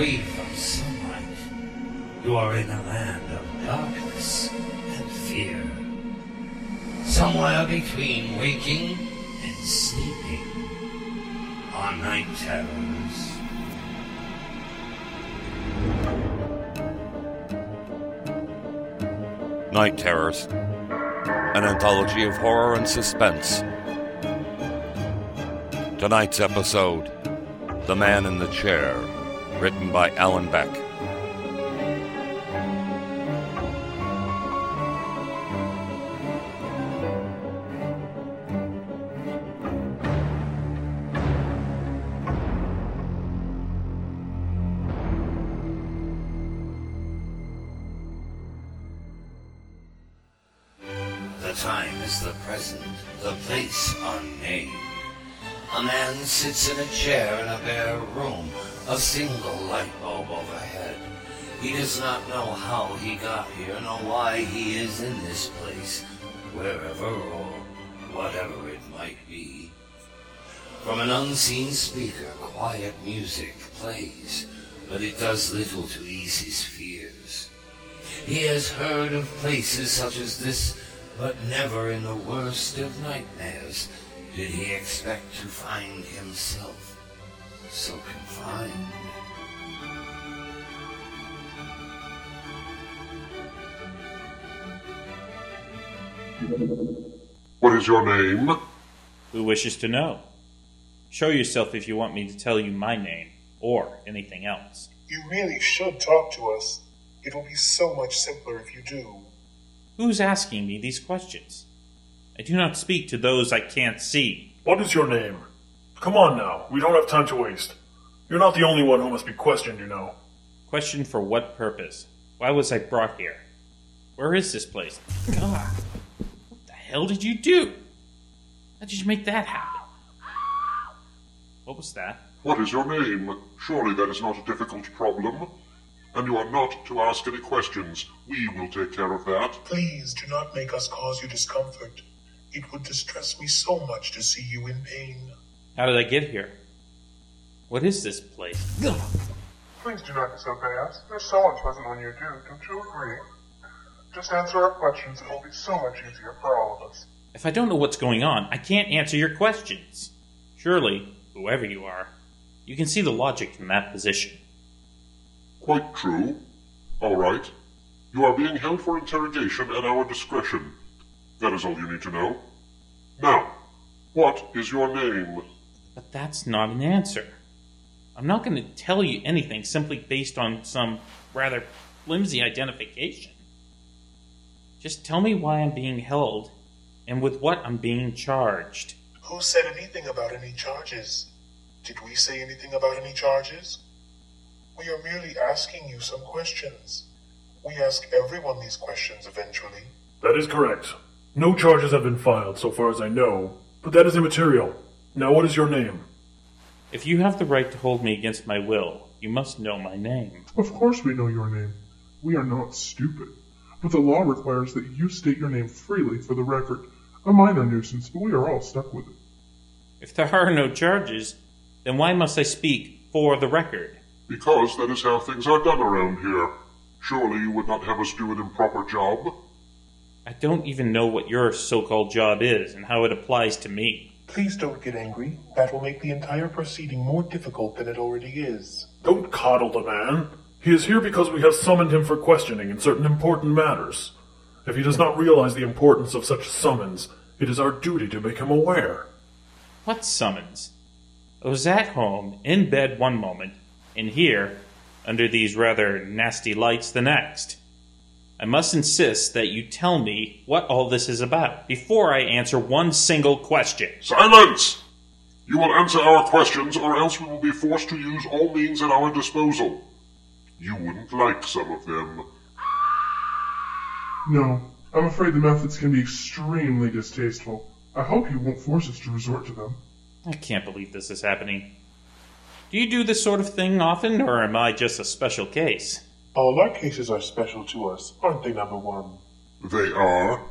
away from sunlight. You are in a land of darkness and fear. Somewhere between waking and sleeping are night terrors. Night Terrors, an anthology of horror and suspense. Tonight's episode The Man in the Chair, written by Allen Beck. The time is the present, the place unnamed. A man sits in a chair in a bare room, a single light bulb overhead. He does not know how he got here, nor why he is in this place, wherever or whatever it might be. From an unseen speaker, quiet music plays, but it does little to ease his fears. He has heard of places such as this, but never in the worst of nightmares did he expect to find himself so confined. What is your name? Who wishes to know? Show yourself if you want me to tell you my name, or anything else. You really should talk to us. It will be so much simpler if you do. Who's asking me these questions? I do not speak to those I can't see. What is your name? Come on now, we don't have time to waste. You're not the only one who must be questioned, you know. Question for what purpose? Why was I brought here? Where is this place? God, what the hell did you do? How did you make that happen? What was that? What is your name? Surely that is not a difficult problem. And you are not to ask any questions. We will take care of that. Please do not make us cause you discomfort. It would distress me so much to see you in pain. How did I get here? What is this place? Please do not disobey us. You're so unpleasant when you do. Don't you agree? Just answer our questions. It will be so much easier for all of us. If I don't know what's going on, I can't answer your questions. Surely, whoever you are, you can see the logic in that position. Quite true. All right. You are being held for interrogation at our discretion. That is all you need to know. Now, what is your name? But that's not an answer. I'm not going to tell you anything simply based on some rather flimsy identification. Just tell me why I'm being held and with what I'm being charged. Who said anything about any charges? Did we say anything about any charges? We are merely asking you some questions. We ask everyone these questions eventually. That is correct. No charges have been filed, so far as I know, but that is immaterial. Now, what is your name? If you have the right to hold me against my will, you must know my name. Of course we know your name. We are not stupid. But the law requires that you state your name freely for the record. A minor nuisance, but we are all stuck with it. If there are no charges, then why must I speak for the record? Because that is how things are done around here. Surely you would not have us do an improper job? I don't even know what your so called job is and how it applies to me. Please don't get angry. That will make the entire proceeding more difficult than it already is. Don't coddle the man. He is here because we have summoned him for questioning in certain important matters. If he does not realize the importance of such summons, it is our duty to make him aware. What summons? I was at home, in bed one moment, and here, under these rather nasty lights, the next. I must insist that you tell me what all this is about before I answer one single question. Silence! You will answer our questions, or else we will be forced to use all means at our disposal. You wouldn't like some of them. No, I'm afraid the methods can be extremely distasteful. I hope you won't force us to resort to them. I can't believe this is happening. Do you do this sort of thing often, or am I just a special case? All our cases are special to us, aren't they, number one? They are.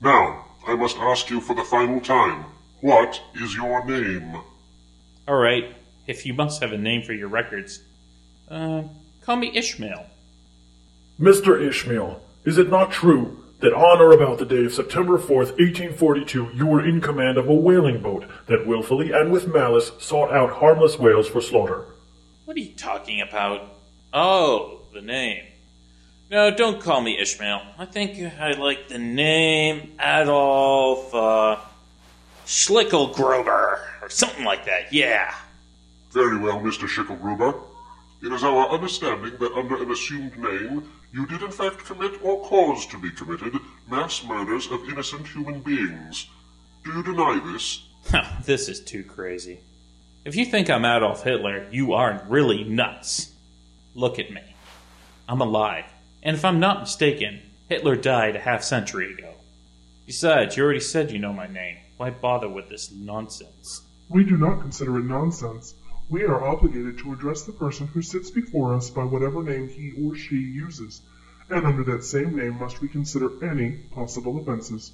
Now, I must ask you for the final time. What is your name? All right, if you must have a name for your records, Uh, call me Ishmael. Mr. Ishmael, is it not true that on or about the day of September 4th, 1842, you were in command of a whaling boat that willfully and with malice sought out harmless whales for slaughter? What are you talking about? Oh, the name. No, don't call me Ishmael. I think I like the name Adolf, uh, Schlickelgruber, or something like that, yeah. Very well, Mr. Schickelgruber. It is our understanding that under an assumed name, you did in fact commit or cause to be committed mass murders of innocent human beings. Do you deny this? this is too crazy. If you think I'm Adolf Hitler, you are really nuts. Look at me. I'm alive. And if I'm not mistaken, Hitler died a half century ago. Besides, you already said you know my name. Why bother with this nonsense? We do not consider it nonsense. We are obligated to address the person who sits before us by whatever name he or she uses, and under that same name must we consider any possible offenses.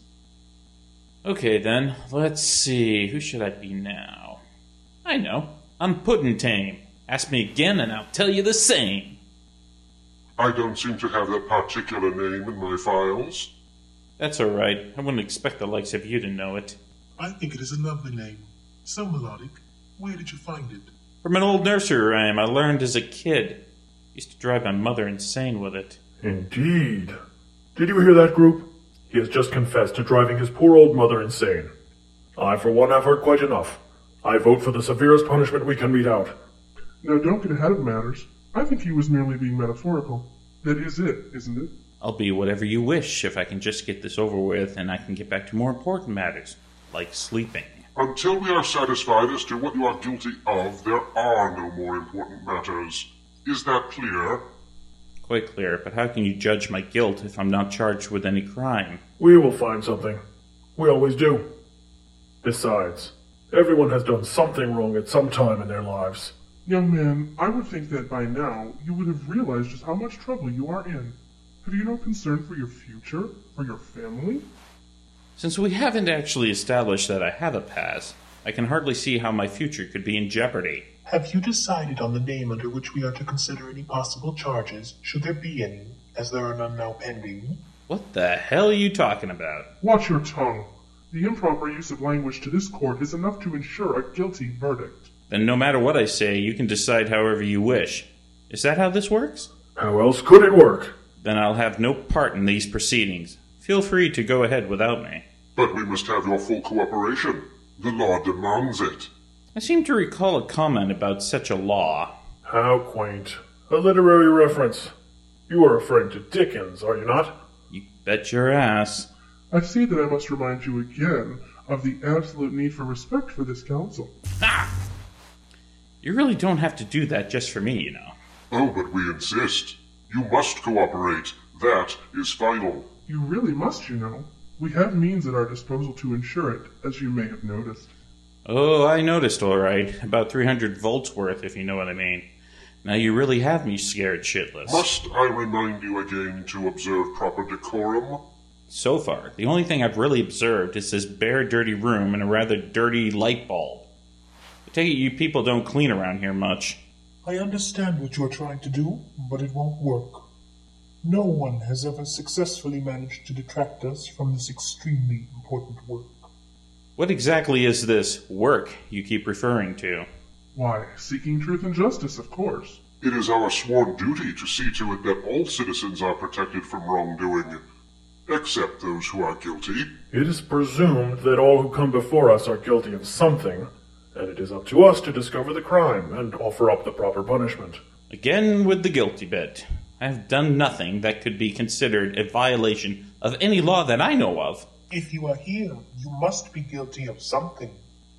Okay then, let's see. Who should I be now? I know. I'm Puddentame. Ask me again and I'll tell you the same. I don't seem to have that particular name in my files. That's alright. I wouldn't expect the likes of you to know it. I think it is a lovely name. So melodic. Where did you find it? From an old nursery rhyme I learned as a kid. Used to drive my mother insane with it. Indeed. Did you hear that, group? He has just confessed to driving his poor old mother insane. I, for one, have heard quite enough. I vote for the severest punishment we can mete out. Now don't get ahead of matters. I think he was merely being metaphorical. That is it, isn't it? I'll be whatever you wish if I can just get this over with and I can get back to more important matters, like sleeping. Until we are satisfied as to what you are guilty of, there are no more important matters. Is that clear? Quite clear, but how can you judge my guilt if I'm not charged with any crime? We will find something. We always do. Besides, everyone has done something wrong at some time in their lives. Young man, I would think that by now you would have realized just how much trouble you are in. Have you no concern for your future? For your family? Since we haven't actually established that I have a past, I can hardly see how my future could be in jeopardy. Have you decided on the name under which we are to consider any possible charges, should there be any, as there are none now pending? What the hell are you talking about? Watch your tongue. The improper use of language to this court is enough to ensure a guilty verdict. Then no matter what I say, you can decide however you wish. Is that how this works? How else could it work? Then I'll have no part in these proceedings. Feel free to go ahead without me. But we must have your full cooperation. The law demands it. I seem to recall a comment about such a law. How quaint. A literary reference. You are referring to Dickens, are you not? You bet your ass. I see that I must remind you again of the absolute need for respect for this council. Ah! You really don't have to do that just for me, you know. Oh, but we insist. You must cooperate. That is final. You really must, you know. We have means at our disposal to ensure it, as you may have noticed. Oh, I noticed, all right. About 300 volts worth, if you know what I mean. Now you really have me scared shitless. Must I remind you again to observe proper decorum? So far, the only thing I've really observed is this bare, dirty room and a rather dirty light bulb. I take it you people don't clean around here much. I understand what you are trying to do, but it won't work. No one has ever successfully managed to detract us from this extremely important work. What exactly is this work you keep referring to? Why, seeking truth and justice, of course. It is our sworn duty to see to it that all citizens are protected from wrongdoing, except those who are guilty. It is presumed that all who come before us are guilty of something, and it is up to us to discover the crime and offer up the proper punishment. Again with the guilty bit. I have done nothing that could be considered a violation of any law that I know of. If you are here, you must be guilty of something.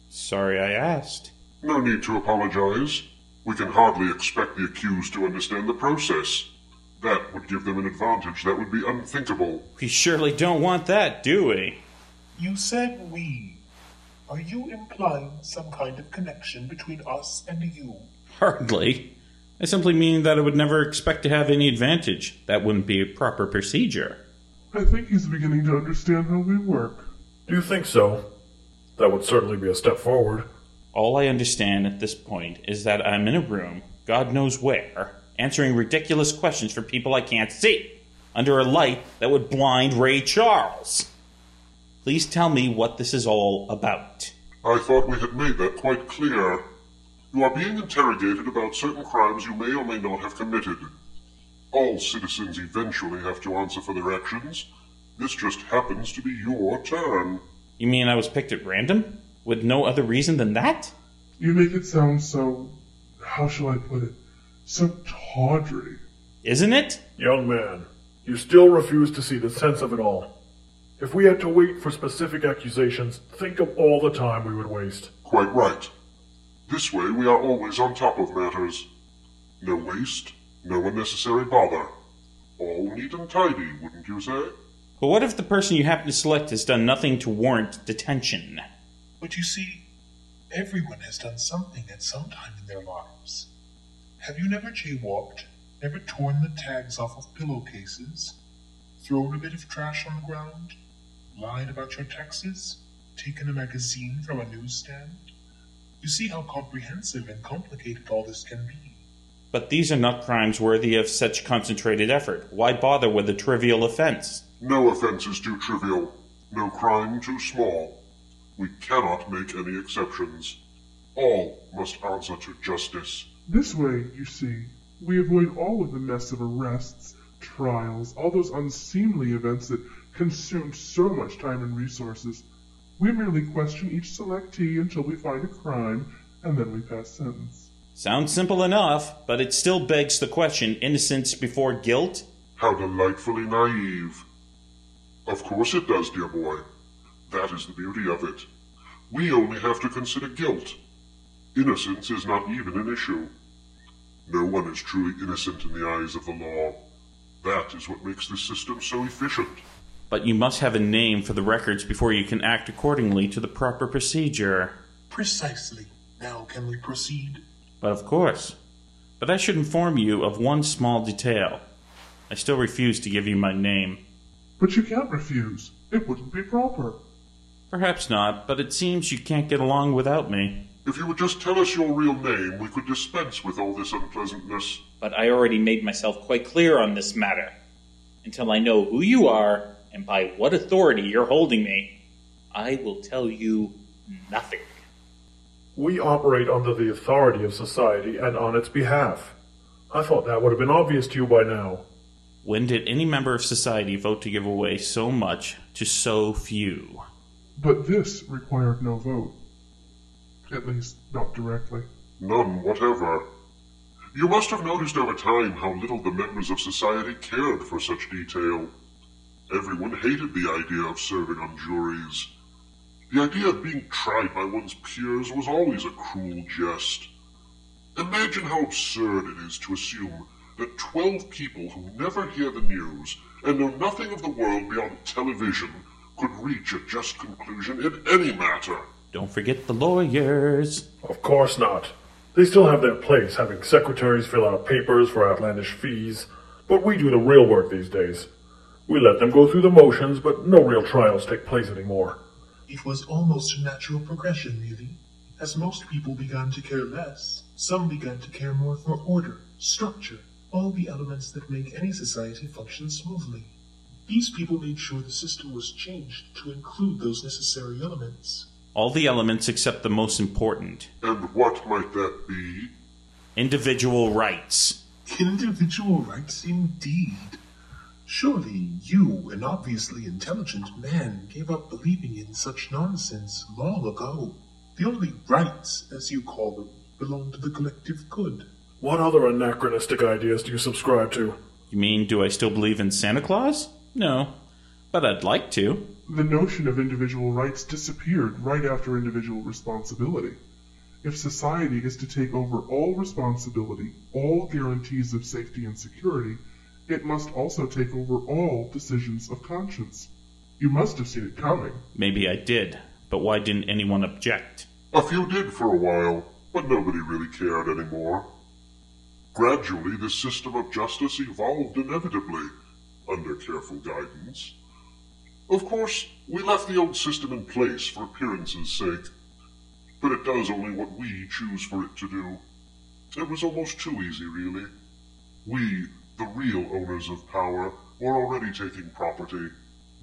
Sorry I asked. No need to apologize. We can hardly expect the accused to understand the process. That would give them an advantage that would be unthinkable. We surely don't want that, do we? You said we. Are you implying some kind of connection between us and you? Hardly. I simply mean that I would never expect to have any advantage. That wouldn't be a proper procedure. I think he's beginning to understand how we work. Do you think so? That would certainly be a step forward. All I understand at this point is that I'm in a room, God knows where, answering ridiculous questions for people I can't see, under a light that would blind Ray Charles. Please tell me what this is all about. I thought we had made that quite clear. You are being interrogated about certain crimes you may or may not have committed. All citizens eventually have to answer for their actions. This just happens to be your turn. You mean I was picked at random? With no other reason than that? You make it sound so. how shall I put it? So tawdry. Isn't it? Young man, you still refuse to see the sense of it all. If we had to wait for specific accusations, think of all the time we would waste. Quite right. This way we are always on top of matters. No waste, no unnecessary bother. All neat and tidy, wouldn't you say? But what if the person you happen to select has done nothing to warrant detention? But you see, everyone has done something at some time in their lives. Have you never jaywalked, never torn the tags off of pillowcases, thrown a bit of trash on the ground, lied about your taxes, taken a magazine from a newsstand? You see how comprehensive and complicated all this can be. But these are not crimes worthy of such concentrated effort. Why bother with a trivial offense? No offense is too trivial, no crime too small. We cannot make any exceptions. All must answer to justice. This way, you see, we avoid all of the mess of arrests, trials, all those unseemly events that consume so much time and resources. We merely question each selectee until we find a crime, and then we pass sentence. Sounds simple enough, but it still begs the question innocence before guilt? How delightfully naive. Of course it does, dear boy. That is the beauty of it. We only have to consider guilt. Innocence is not even an issue. No one is truly innocent in the eyes of the law. That is what makes this system so efficient. But you must have a name for the records before you can act accordingly to the proper procedure. Precisely. Now can we proceed? But of course. But I should inform you of one small detail. I still refuse to give you my name. But you can't refuse. It wouldn't be proper. Perhaps not, but it seems you can't get along without me. If you would just tell us your real name, we could dispense with all this unpleasantness. But I already made myself quite clear on this matter. Until I know who you are and by what authority you're holding me, I will tell you nothing. We operate under the authority of society and on its behalf. I thought that would have been obvious to you by now. When did any member of society vote to give away so much to so few? But this required no vote. At least, not directly. None whatever. You must have noticed over time how little the members of society cared for such detail. Everyone hated the idea of serving on juries. The idea of being tried by one's peers was always a cruel jest. Imagine how absurd it is to assume that twelve people who never hear the news and know nothing of the world beyond television could reach a just conclusion in any matter. Don't forget the lawyers. Of course not. They still have their place, having secretaries fill out papers for outlandish fees. But we do the real work these days. We let them go through the motions, but no real trials take place anymore. It was almost a natural progression, really. As most people began to care less, some began to care more for order, structure, all the elements that make any society function smoothly. These people made sure the system was changed to include those necessary elements. All the elements except the most important And what might that be? individual rights. Individual rights indeed. Surely you, an obviously intelligent man, gave up believing in such nonsense long ago. The only rights, as you call them, belong to the collective good. What other anachronistic ideas do you subscribe to? You mean, do I still believe in Santa Claus? No. But I'd like to. The notion of individual rights disappeared right after individual responsibility. If society is to take over all responsibility, all guarantees of safety and security, it must also take over all decisions of conscience. You must have seen it coming. Maybe I did. But why didn't anyone object? A few did for a while, but nobody really cared anymore. Gradually, the system of justice evolved inevitably, under careful guidance. Of course, we left the old system in place for appearance's sake, but it does only what we choose for it to do. It was almost too easy, really. We, the real owners of power, were already taking property,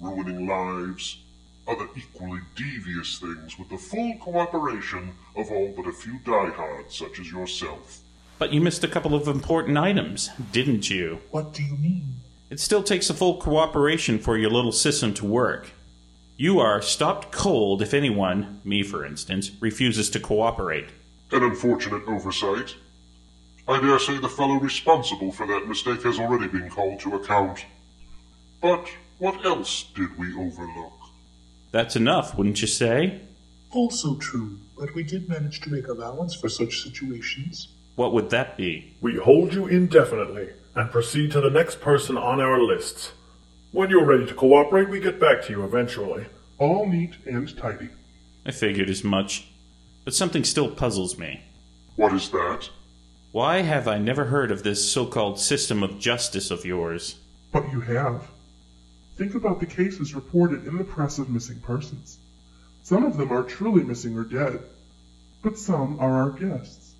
ruining lives, other equally devious things with the full cooperation of all but a few diehards such as yourself. But you missed a couple of important items, didn't you? What do you mean? It still takes a full cooperation for your little system to work. You are stopped cold if anyone, me for instance, refuses to cooperate. An unfortunate oversight. I dare say the fellow responsible for that mistake has already been called to account. But what else did we overlook? That's enough, wouldn't you say? Also true, but we did manage to make allowance for such situations. What would that be? We hold you indefinitely and proceed to the next person on our lists. When you're ready to cooperate, we get back to you eventually. All neat and tidy. I figured as much. But something still puzzles me. What is that? Why have I never heard of this so called system of justice of yours? But you have. Think about the cases reported in the press of missing persons. Some of them are truly missing or dead, but some are our guests,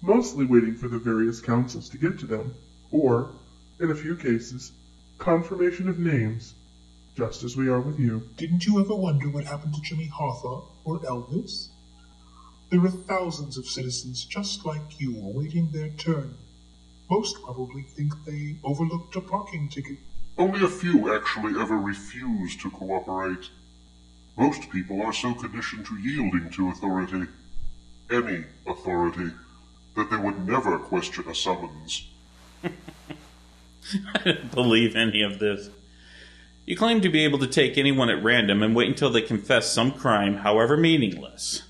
mostly waiting for the various councils to get to them, or, in a few cases, confirmation of names, just as we are with you. Didn't you ever wonder what happened to Jimmy Hoffa or Elvis? There are thousands of citizens just like you awaiting their turn. Most probably think they overlooked a parking ticket. Only a few actually ever refuse to cooperate. Most people are so conditioned to yielding to authority, any authority, that they would never question a summons. I don't believe any of this. You claim to be able to take anyone at random and wait until they confess some crime, however meaningless.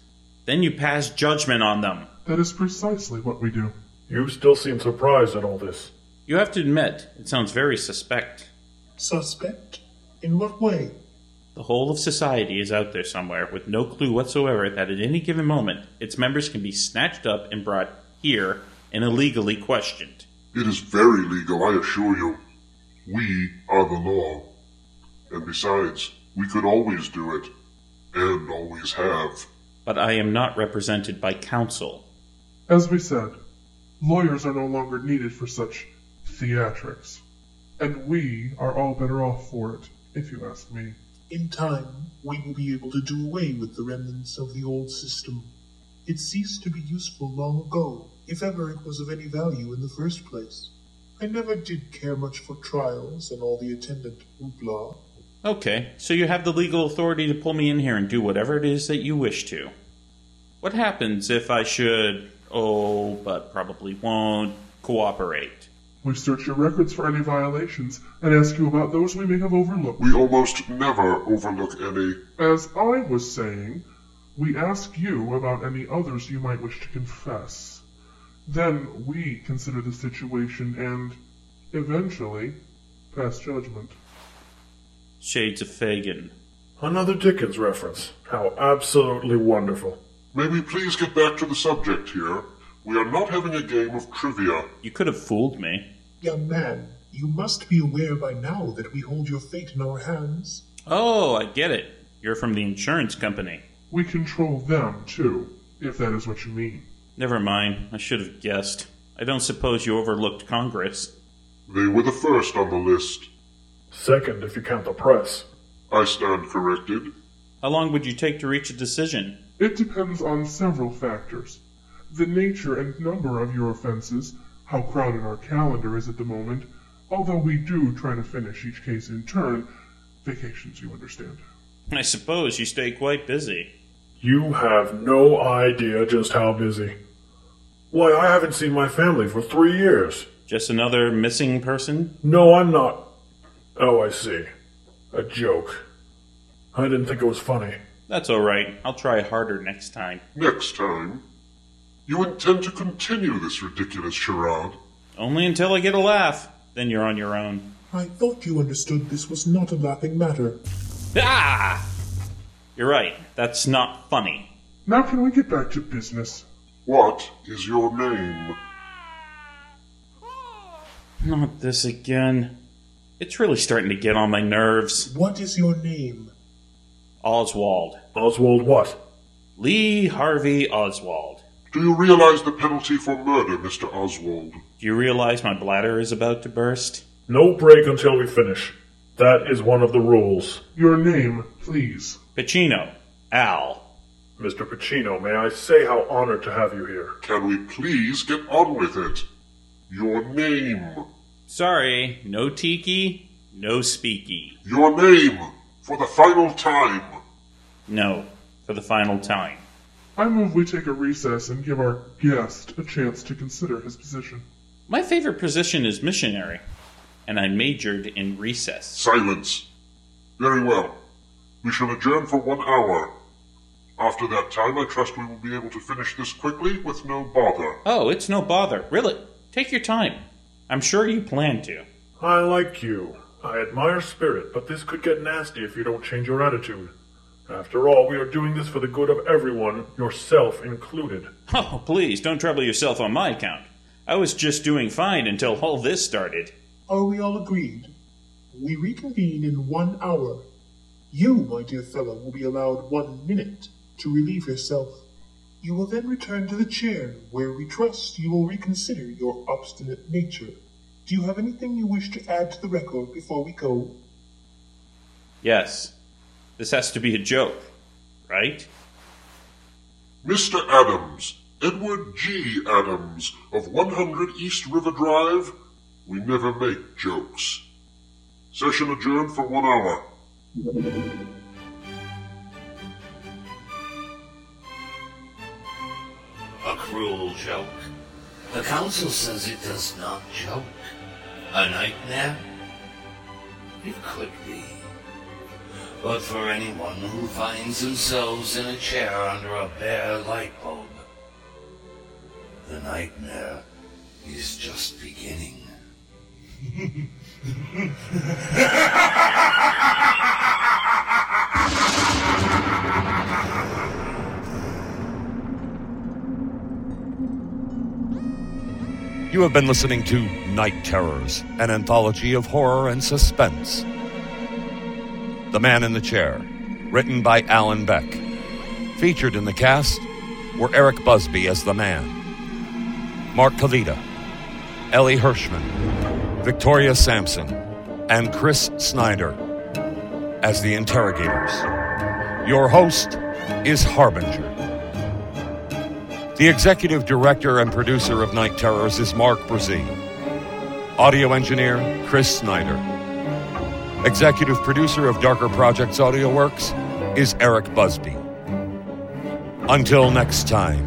Then you pass judgment on them. That is precisely what we do. You still seem surprised at all this. You have to admit, it sounds very suspect. Suspect? In what way? The whole of society is out there somewhere with no clue whatsoever that at any given moment its members can be snatched up and brought here and illegally questioned. It is very legal, I assure you. We are the law. And besides, we could always do it. And always have. But I am not represented by counsel. As we said, lawyers are no longer needed for such theatrics. And we are all better off for it, if you ask me. In time, we will be able to do away with the remnants of the old system. It ceased to be useful long ago, if ever it was of any value in the first place. I never did care much for trials and all the attendant hoopla. Okay, so you have the legal authority to pull me in here and do whatever it is that you wish to. What happens if I should, oh, but probably won't, cooperate? We search your records for any violations and ask you about those we may have overlooked. We almost never overlook any. As I was saying, we ask you about any others you might wish to confess. Then we consider the situation and, eventually, pass judgment. Shades of Fagin. Another Dickens reference. How absolutely wonderful. May we please get back to the subject here? We are not having a game of trivia. You could have fooled me. Young man, you must be aware by now that we hold your fate in our hands. Oh, I get it. You're from the insurance company. We control them, too, if that is what you mean. Never mind. I should have guessed. I don't suppose you overlooked Congress. They were the first on the list. Second, if you count the press. I stand corrected. How long would you take to reach a decision? It depends on several factors. The nature and number of your offenses, how crowded our calendar is at the moment, although we do try to finish each case in turn. Vacations, you understand. I suppose you stay quite busy. You have no idea just how busy. Why, I haven't seen my family for three years. Just another missing person? No, I'm not. Oh, I see. A joke. I didn't think it was funny. That's all right. I'll try harder next time. Next time. You intend to continue this ridiculous charade? Only until I get a laugh. Then you're on your own. I thought you understood this was not a laughing matter. Ah! You're right. That's not funny. Now can we get back to business? What is your name? Not this again. It's really starting to get on my nerves. What is your name? Oswald. Oswald what? Lee Harvey Oswald. Do you realize the penalty for murder, Mr. Oswald? Do you realize my bladder is about to burst? No break until we finish. That is one of the rules. Your name, please. Pacino. Al. Mr. Pacino, may I say how honored to have you here? Can we please get on with it? Your name. Sorry, no tiki, no speaky. Your name. For the final time. No, for the final time. I move we take a recess and give our guest a chance to consider his position. My favorite position is missionary, and I majored in recess. Silence. Very well. We shall adjourn for one hour. After that time, I trust we will be able to finish this quickly with no bother. Oh, it's no bother. Really, take your time. I'm sure you plan to. I like you. I admire spirit, but this could get nasty if you don't change your attitude. After all, we are doing this for the good of everyone, yourself included. Oh, please, don't trouble yourself on my account. I was just doing fine until all this started. Are we all agreed? We reconvene in one hour. You, my dear fellow, will be allowed one minute to relieve yourself. You will then return to the chair, where we trust you will reconsider your obstinate nature. Do you have anything you wish to add to the record before we go? Yes, this has to be a joke, right? Mr. Adams, Edward G. Adams of 100 East River Drive, we never make jokes. Session adjourned for one hour. A cruel joke. The council says it does not joke. A nightmare? It could be. But for anyone who finds themselves in a chair under a bare light bulb, the nightmare is just beginning. You have been listening to Night Terrors, an anthology of horror and suspense. The Man in the Chair, written by Allen Beck. Featured in the cast were Eric Busby as the man, Mark Kavita, Ellie Hirschman, Victoria Sampson, and Chris Snyder as the interrogators. Your host is Harbinger. The executive director and producer of Night Terrors is Mark Brzee. Audio engineer, Chris Snyder. Executive producer of Darker Projects Audio Works is Eric Busby. Until next time,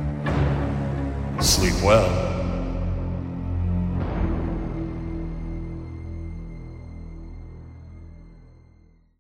sleep well.